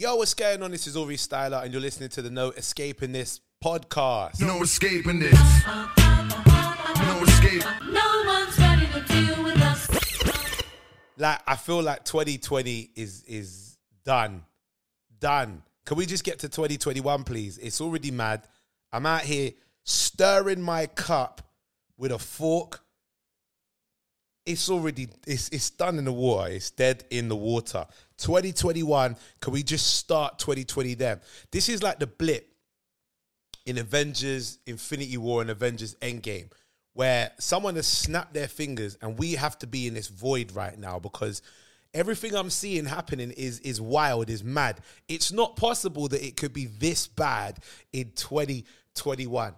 Yo, what's going on? This is Aurie Styla, and you're listening to the No Escaping This podcast. No escaping this. No escape. No one's ready to deal with us. Like, I feel like 2020 is is done, done. Can we just get to 2021, please? It's already mad. I'm out here stirring my cup with a fork. It's already it's it's done in the water. It's dead in the water. 2021. Can we just start 2020 then? This is like the blip in Avengers Infinity War and Avengers Endgame, where someone has snapped their fingers and we have to be in this void right now because everything I'm seeing happening is is wild, is mad. It's not possible that it could be this bad in 2021.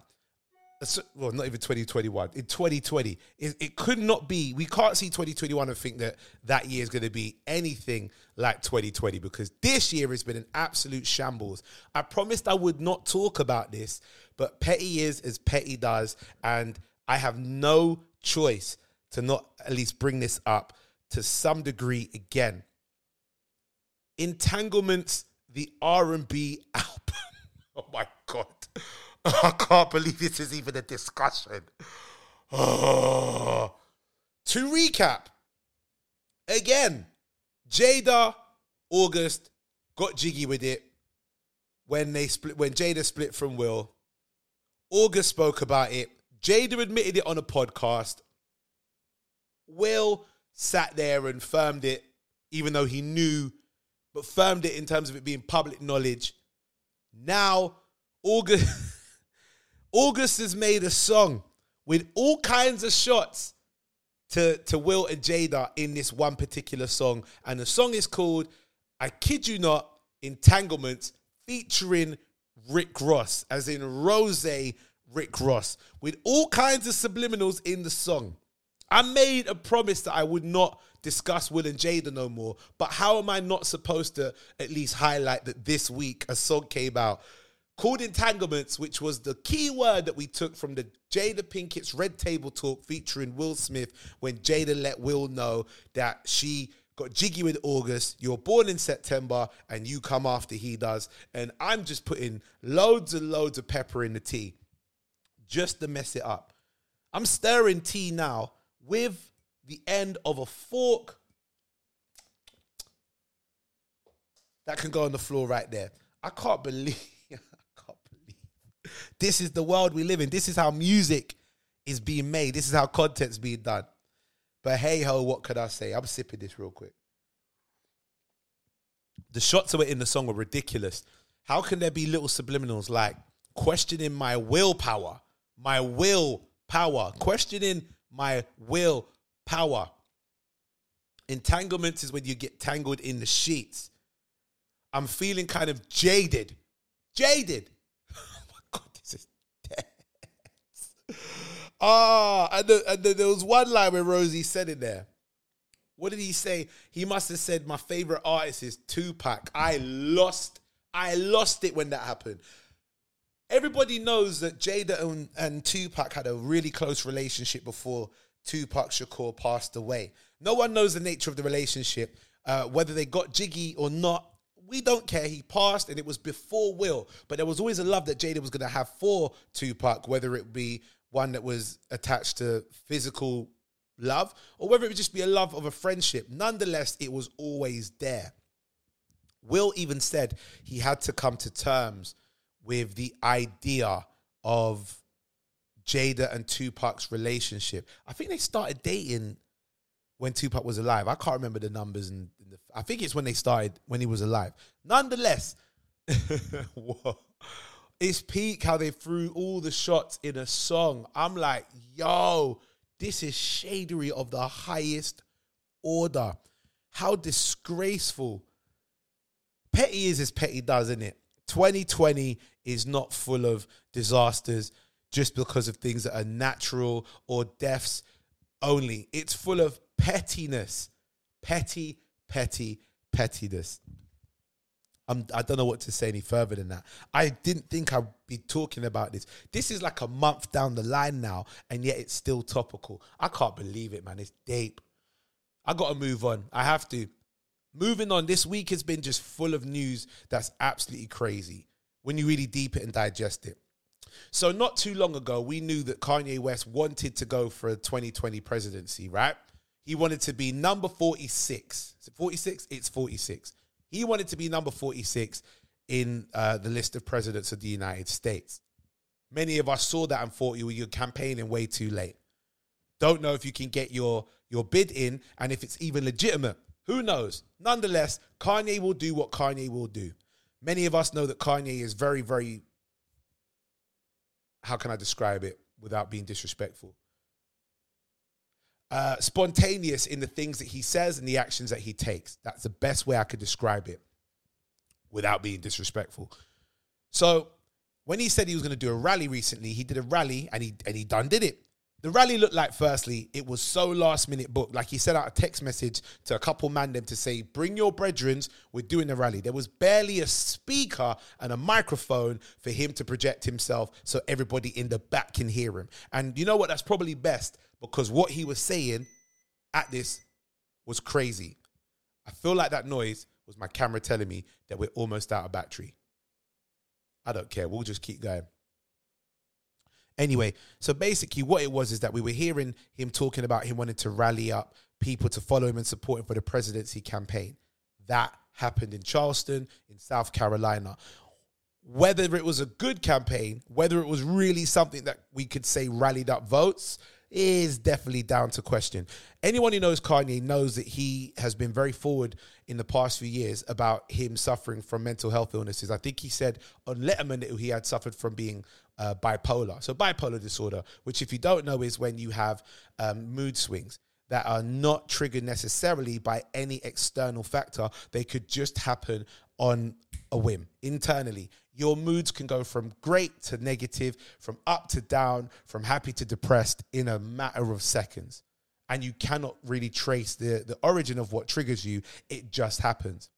Well, not even 2021. In 2020, it, it could not be. We can't see 2021 and think that that year is going to be anything like 2020 because this year has been an absolute shambles. I promised I would not talk about this, but petty is as petty does, and I have no choice to not at least bring this up to some degree again. Entanglements, the R&B album. Oh my. I can't believe this is even a discussion. To recap, again, Jada, August got jiggy with it when they split when Jada split from Will. August spoke about it. Jada admitted it on a podcast. Will sat there and firmed it, even though he knew, but firmed it in terms of it being public knowledge. Now, August August has made a song with all kinds of shots to, to Will and Jada in this one particular song. And the song is called, I kid you not, Entanglements, featuring Rick Ross, as in Rozay Rick Ross, with all kinds of subliminals in the song. I made a promise that I would not discuss Will and Jada no more, but how am I not supposed to at least highlight that this week a song came out called Entanglements, which was the key word that we took from the Jada Pinkett's Red Table Talk featuring Will Smith when Jada let Will know that she got jiggy with August. You're born in September and you come after he does. And I'm just putting loads and loads of pepper in the tea just to mess it up. I'm stirring tea now with the end of a fork that can go on the floor right there. I can't believe, this is the world we live in. This is how music is being made. This is how content's being done. But hey ho, what could I say? I'm sipping this real quick. The shots that were in the song were ridiculous. How can there be little subliminals like questioning my willpower, my willpower, questioning my willpower? Entanglements is when you get tangled in the sheets. I'm feeling kind of jaded. Jaded. Oh my God, this is tense. Ah, and, the, and the, there was one line where Rozay said it there. What did he say? He must have said, My favorite artist is Tupac. I lost, I lost it when that happened. Everybody knows that Jada and, and Tupac had a really close relationship before Tupac Shakur passed away. No one knows the nature of the relationship, uh, whether they got jiggy or not. We don't care. He passed, and it was before Will. But there was always a love that Jada was going to have for Tupac, whether it be one that was attached to physical love or whether it would just be a love of a friendship. Nonetheless, it was always there. Will even said he had to come to terms with the idea of Jada and Tupac's relationship. I think they started dating when Tupac was alive. I can't remember the numbers, and the, I think it's when they started when he was alive. Nonetheless. it's peak how they threw all the shots in a song. I'm like, yo, this is shadery of the highest order. How disgraceful. Petty is as petty does, isn't it? 2020 is not full of disasters just because of things that are natural or deaths only. It's full of pettiness. Petty, petty, pettiness. I'm, I don't know what to say any further than that. I didn't think I'd be talking about this. This is like a month down the line now, and yet it's still topical. I can't believe it, man. It's deep. I got to move on. I have to. Moving on, this week has been just full of news that's absolutely crazy when you really deep it and digest it. So, not too long ago, we knew that Kanye West wanted to go for a 2020 presidency, right? He wanted to be number 46. Is it 46? It's 46. He wanted to be number 46 in uh, the list of presidents of the United States. Many of us saw that and thought you were campaigning way too late. Don't know if you can get your your bid in and if it's even legitimate. Who knows? Nonetheless, Kanye will do what Kanye will do. Many of us know that Kanye is very, very how can I describe it without being disrespectful? Uh, spontaneous in the things that he says and the actions that he takes. That's the best way I could describe it without being disrespectful. So when he said he was going to do a rally recently, he did a rally and he and he done did it. The rally looked like, firstly, it was so last minute booked. Like he sent out a text message to a couple man them to say, "Bring your brethrens, we're doing the rally." There was barely a speaker and a microphone for him to project himself, so everybody in the back can hear him. And you know what? That's probably best because what he was saying at this was crazy. I feel like that noise was my camera telling me that we're almost out of battery. I don't care. We'll just keep going. Anyway, so basically, what it was is that we were hearing him talking about him wanting to rally up people to follow him and support him for the presidency campaign. That happened in Charleston, in South Carolina. Whether it was a good campaign, whether it was really something that we could say rallied up votes, is definitely down to question. Anyone who knows Kanye knows that he has been very forward in the past few years about him suffering from mental health illnesses. I think he said on Letterman that he had suffered from being uh, bipolar. So, bipolar disorder, which, if you don't know, is when you have um, mood swings that are not triggered necessarily by any external factor. They could just happen on a whim internally. Your moods can go from great to negative, from up to down, from happy to depressed in a matter of seconds. And you cannot really trace the, the origin of what triggers you. It just happens.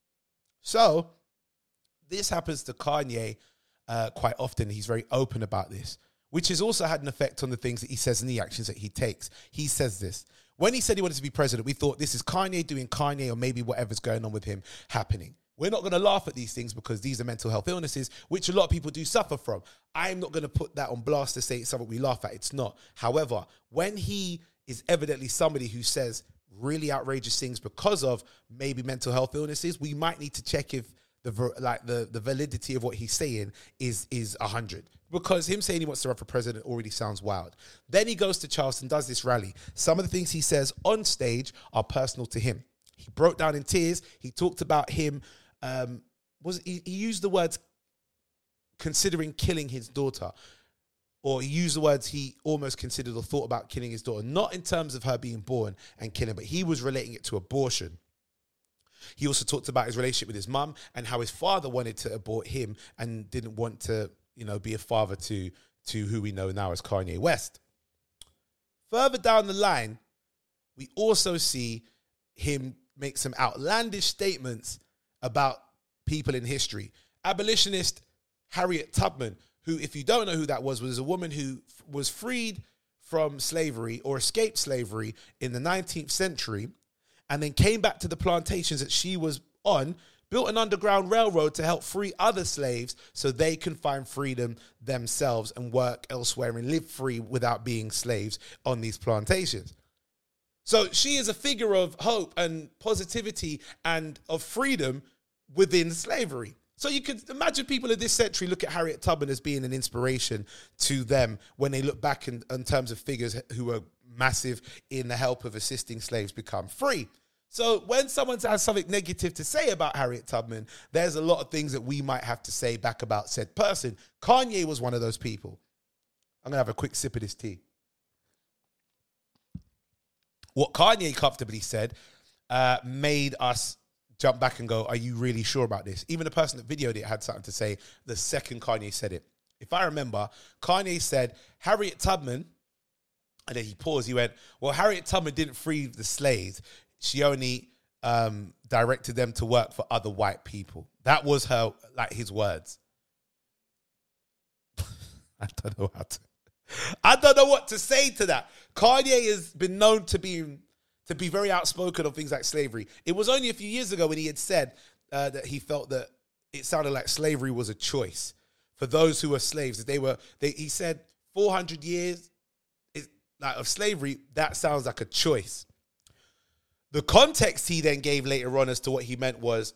So, this happens to Kanye uh, quite often. He's very open about this, which has also had an effect on the things that he says and the actions that he takes. He says this. When he said he wanted to be president, we thought this is Kanye doing Kanye or maybe whatever's going on with him happening. We're not going to laugh at these things because these are mental health illnesses, which a lot of people do suffer from. I'm not going to put that on blast to say it's something we laugh at. It's not. However, when he is evidently somebody who says really outrageous things because of maybe mental health illnesses, we might need to check if the like the the validity of what he's saying is is a hundred because him saying he wants to run for president already sounds wild. Then he goes to Charleston, does this rally. Some of the things he says on stage are personal to him. He broke down in tears. He talked about him. Um, was he, he used the words considering killing his daughter, or he used the words he almost considered or thought about killing his daughter, not in terms of her being born and killing, but he was relating it to abortion. He also talked about his relationship with his mum and how his father wanted to abort him and didn't want to, you know, be a father to to who we know now as Kanye West. Further down the line, we also see him make some outlandish statements about people in history. Abolitionist Harriet Tubman, who, if you don't know who that was, was a woman who was freed from slavery or escaped slavery in the 19th century and then came back to the plantations that she was on, built an underground railroad to help free other slaves so they can find freedom themselves and work elsewhere and live free without being slaves on these plantations. So she is a figure of hope and positivity and of freedom within slavery. So you could imagine people of this century look at Harriet Tubman as being an inspiration to them when they look back in, in terms of figures who were massive in the help of assisting slaves become free. So when someone has something negative to say about Harriet Tubman, there's a lot of things that we might have to say back about said person. Kanye was one of those people. I'm gonna have a quick sip of this tea. What Kanye comfortably said uh, made us jump back and go, Are you really sure about this? Even the person that videoed it had something to say the second Kanye said it. If I remember, Kanye said, Harriet Tubman, and then he paused, he went, Well, Harriet Tubman didn't free the slaves. She only um, directed them to work for other white people. That was her, like his words. I don't know how to. I don't know what to say to that. Kanye has been known to be to be very outspoken on things like slavery. It was only a few years ago when he had said uh, that he felt that it sounded like slavery was a choice for those who were slaves. That they were, they, he said, 400 years of slavery, that sounds like a choice. The context he then gave later on as to what he meant was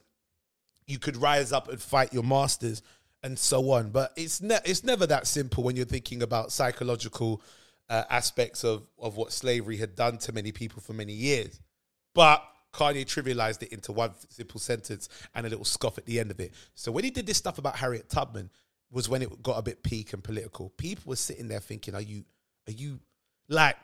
you could rise up and fight your masters and so on. But it's ne- it's never that simple when you're thinking about psychological uh, aspects of of what slavery had done to many people for many years. But Kanye trivialized it into one simple sentence and a little scoff at the end of it. So when he did this stuff about Harriet Tubman, was when it got a bit peak and political. People were sitting there thinking, "Are you, are you, like?"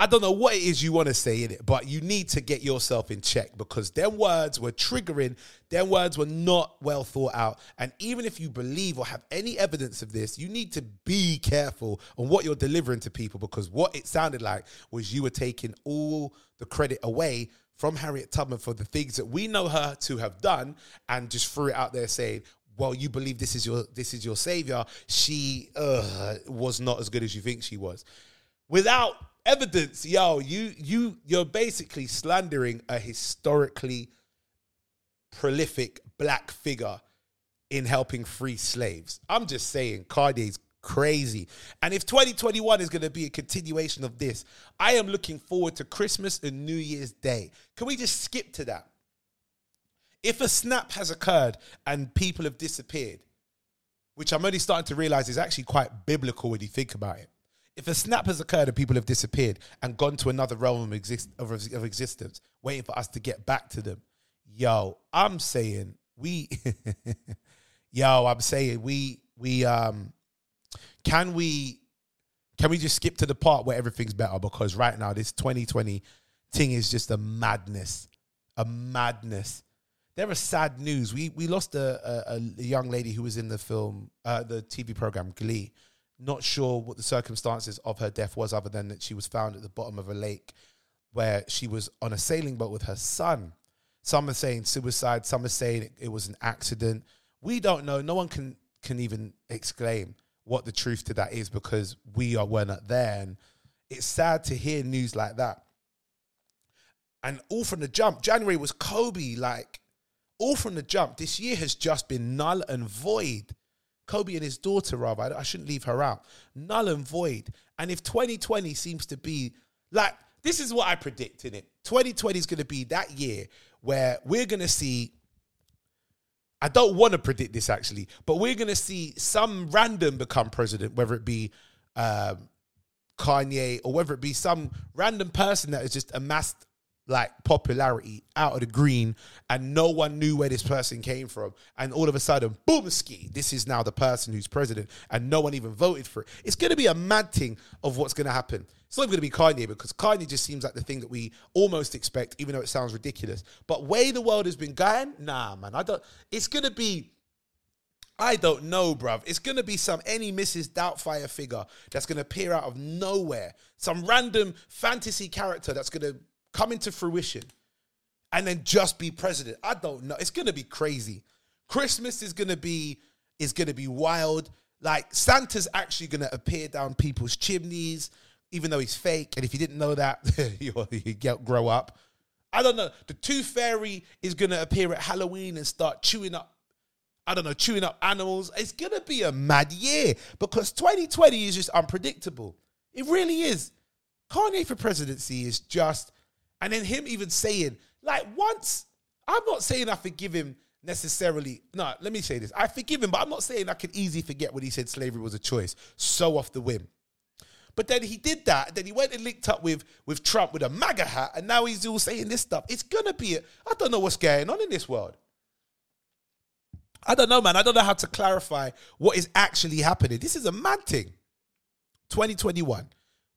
I don't know what it is you want to say in it, but you need to get yourself in check because them words were triggering. Them words were not well thought out. And even if you believe or have any evidence of this, you need to be careful on what you're delivering to people because what it sounded like was you were taking all the credit away from Harriet Tubman for the things that we know her to have done and just threw it out there saying, well, you believe this is your this is your savior. She uh, was not as good as you think she was without evidence, yo, you you you're basically slandering a historically prolific black figure in helping free slaves. I'm just saying, Kanye's crazy. And if 2021 is going to be a continuation of this, I am looking forward to Christmas and New Year's Day. Can we just skip to that? If a snap has occurred and people have disappeared, which I'm only starting to realize is actually quite biblical when you think about it. If a snap has occurred and people have disappeared and gone to another realm of, exist- of, of existence, waiting for us to get back to them, yo, I'm saying we, yo, I'm saying we, we, um, can we, can we just skip to the part where everything's better? Because right now, this 2020 thing is just a madness, a madness. There are sad news. We we lost a, a, a young lady who was in the film, uh, the TV program Glee. Not sure what the circumstances of her death was, other than that she was found at the bottom of a lake where she was on a sailing boat with her son. Some are saying suicide. Some are saying it, it was an accident. We don't know. No one can can even exclaim what the truth to that is because we are were not there. And it's sad to hear news like that. And all from the jump, January was Kobe. Like all from the jump. This year has just been null and void. Kobe and his daughter, rather, I- I shouldn't leave her out. Null and void. And if 2020 seems to be like, this is what I predict in it 2020 is going to be that year where we're going to see. I don't want to predict this actually, but we're going to see some random become president, whether it be um, Kanye or whether it be some random person that has just amassed like popularity out of the green and no one knew where this person came from and all of a sudden boom ski this is now the person who's president and no one even voted for it it's going to be a mad thing of what's going to happen it's not going to be kanye because kanye just seems like the thing that we almost expect even though it sounds ridiculous but way the world has been going nah man i don't it's going to be I don't know, bruv. It's gonna be some any Mrs. Doubtfire figure that's gonna appear out of nowhere. Some random fantasy character that's gonna come into fruition and then just be president. I don't know. It's gonna be crazy. Christmas is gonna be is gonna be wild. Like Santa's actually gonna appear down people's chimneys, even though he's fake. And if you didn't know that, you get grow up. I don't know. The Tooth Fairy is gonna appear at Halloween and start chewing up I don't know, chewing up animals. It's gonna be a mad year because 2020 is just unpredictable. It really is. Kanye for presidency is just, and then him even saying, like, once, I'm not saying I forgive him necessarily. No, let me say this. I forgive him, but I'm not saying I can easily forget when he said slavery was a choice. So off the whim. But then he did that. Then he went and linked up with with Trump with a MAGA hat, and now he's all saying this stuff. It's gonna be. A, I don't know what's going on in this world. I don't know, man. I don't know how to clarify what is actually happening. This is a mad thing. 2021.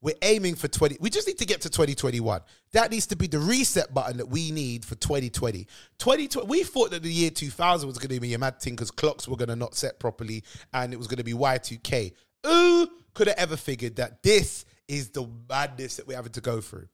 We're aiming for 20. We just need to get to 2021. That needs to be the reset button that we need for 2020. 2020. We thought that the year 2000 was going to be a mad thing because clocks were going to not set properly and it was going to be Y2K. Who could have ever figured that this is the madness that we're having to go through?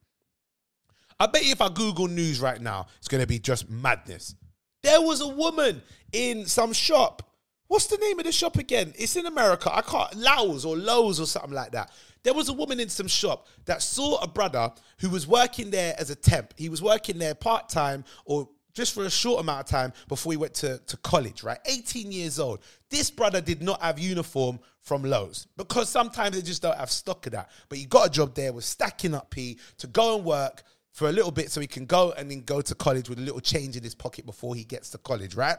I bet you if I Google news right now, it's going to be just madness. There was a woman in some shop What's the name of the shop again? It's in America. I can't Lowe's or Lowe's or something like that. There was a woman in some shop that saw a brother who was working there as a temp. He was working there part time or just for a short amount of time before he went to, to college, right? 18 years old. This brother did not have uniform from Lowe's because sometimes they just don't have stock of that. But he got a job there, was stacking up P to go and work for a little bit so he can go and then go to college with a little change in his pocket before he gets to college, right?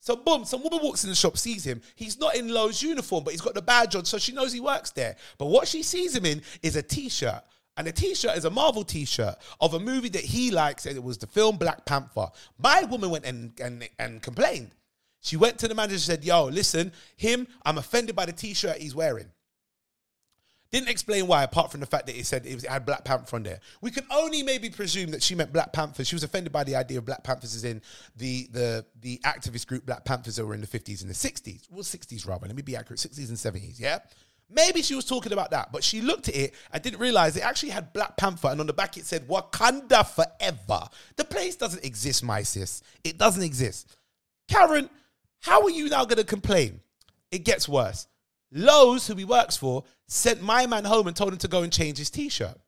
So boom, some woman walks in the shop, sees him. He's not in Lowe's uniform, but he's got the badge on, so she knows he works there. But what she sees him in is a t-shirt. And the t-shirt is a Marvel t-shirt of a movie that he likes, and it was the film Black Panther. My woman went and and, and complained. She went to the manager and said, Yo, listen, him, I'm offended by the t-shirt he's wearing. Didn't explain why, apart from the fact that it said it, was, it had Black Panther on there. We can only maybe presume that she meant Black Panthers. She was offended by the idea of Black Panthers as in the the the activist group Black Panthers that were in the 50s and the 60s. Well, 60s rather. Let me be accurate. 60s and 70s, yeah? Maybe she was talking about that, but she looked at it and didn't realize it actually had Black Panther, and on the back it said Wakanda forever. The place doesn't exist, my sis. It doesn't exist. Karen, how are you now going to complain? It gets worse. Lowe's, who he works for, sent my man home and told him to go and change his t shirt.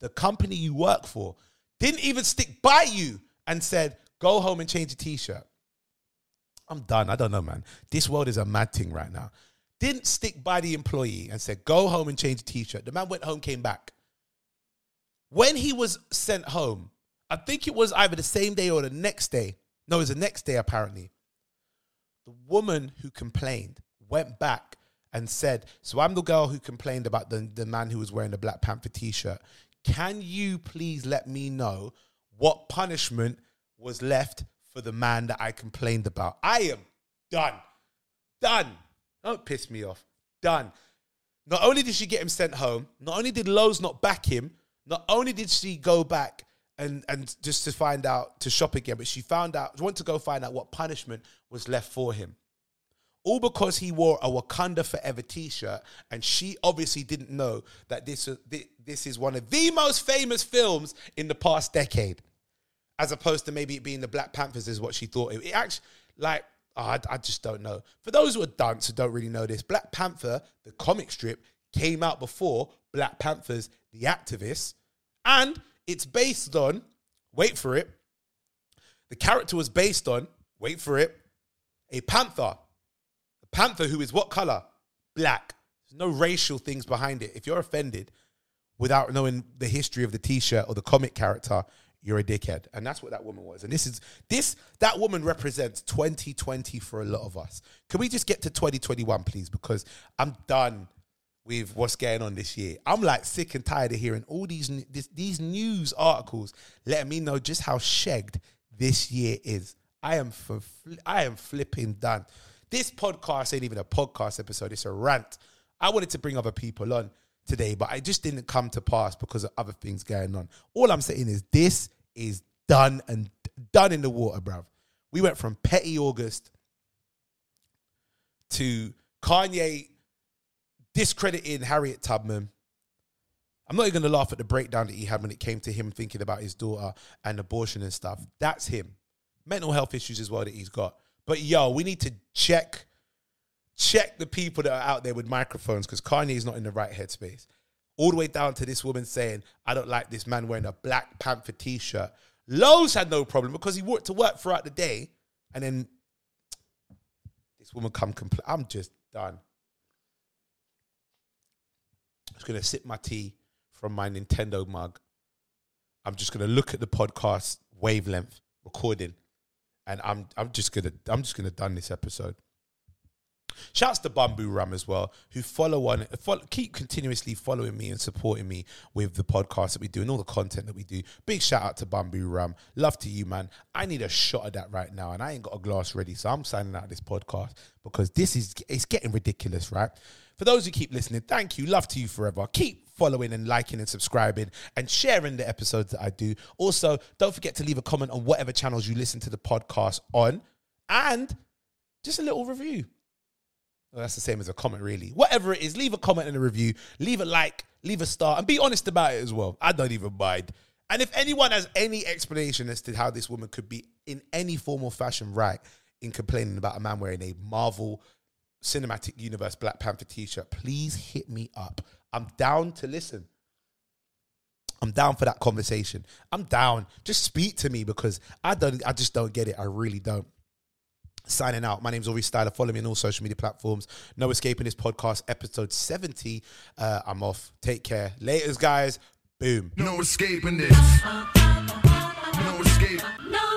The company you work for didn't even stick by you and said, go home and change your t shirt. I'm done. I don't know, man. This world is a mad thing right now. Didn't stick by the employee and said, go home and change your t shirt. The man went home, came back. When he was sent home, I think it was either the same day or the next day. No, it was the next day, apparently. The woman who complained went back and said, So I'm the girl who complained about the, the man who was wearing the Black Panther t shirt. Can you please let me know what punishment was left for the man that I complained about? I am done. Done. Don't piss me off. Done. Not only did she get him sent home, not only did Lowe's not back him, not only did she go back and, and just to find out to shop again, but she found out, went to go find out what punishment was left for him. All because he wore a Wakanda Forever t-shirt, and she obviously didn't know that this, uh, this is one of the most famous films in the past decade as opposed to maybe it being the Black Panthers is what she thought. It, it actually, like, oh, I, I just don't know. For those who are dunce who don't really know this, Black Panther, the comic strip, came out before Black Panthers, the activists, and it's based on, wait for it, the character was based on, wait for it, a panther. Panther who is what color? Black. There's no racial things behind it. If you're offended without knowing the history of the t-shirt or the comic character, you're a dickhead. And that's what that woman was. And this is this that woman represents 2020 for a lot of us. Can we just get to 2021 please because I'm done with what's going on this year. I'm like sick and tired of hearing all these this, these news articles letting me know just how shagged this year is. I am for I am flipping done. This podcast ain't even a podcast episode. It's a rant. I wanted to bring other people on today, but I just didn't come to pass because of other things going on. All I'm saying is this is done and done in the water, bruv. We went from petty August to Kanye discrediting Harriet Tubman. I'm not even going to laugh at the breakdown that he had when it came to him thinking about his daughter and abortion and stuff. That's him. Mental health issues as well that he's got. But yo, we need to check check the people that are out there with microphones because Kanye is not in the right headspace. All the way down to this woman saying, I don't like this man wearing a Black Panther t shirt. Lowe's had no problem because he worked to work throughout the day. And then this woman come compl- I'm just done. I'm just going to sip my tea from my Nintendo mug. I'm just going to look at the podcast wavelength recording and I'm I'm just to I'm just to done this episode. Shouts to Bumbu Rum as well, who follow on, follow, keep continuously following me and supporting me with the podcast that we do and all the content that we do. Big shout out to Bumbu Rum. Love to you, man. I need a shot of that right now, and I ain't got a glass ready, so I'm signing out this podcast because this is it's getting ridiculous, right? For those who keep listening, thank you. Love to you forever. Keep following and liking and subscribing and sharing the episodes that I do. Also, don't forget to leave a comment on whatever channels you listen to the podcast on, and just a little review. Well, that's the same as a comment, really. Whatever it is, leave a comment and a review, leave a like, leave a star, and be honest about it as well. I don't even mind. And if anyone has any explanation as to how this woman could be in any form or fashion right, in complaining about a man wearing a Marvel Cinematic Universe Black Panther t-shirt, please hit me up. I'm down to listen. I'm down for that conversation. I'm down. Just speak to me because I don't. I just don't get it. I really don't. Signing out. My name's Aurie Styla. Follow me on all social media platforms. No escaping this podcast, episode 70. Uh, I'm off. Take care. Laters, guys. Boom. No escaping this. No escape. No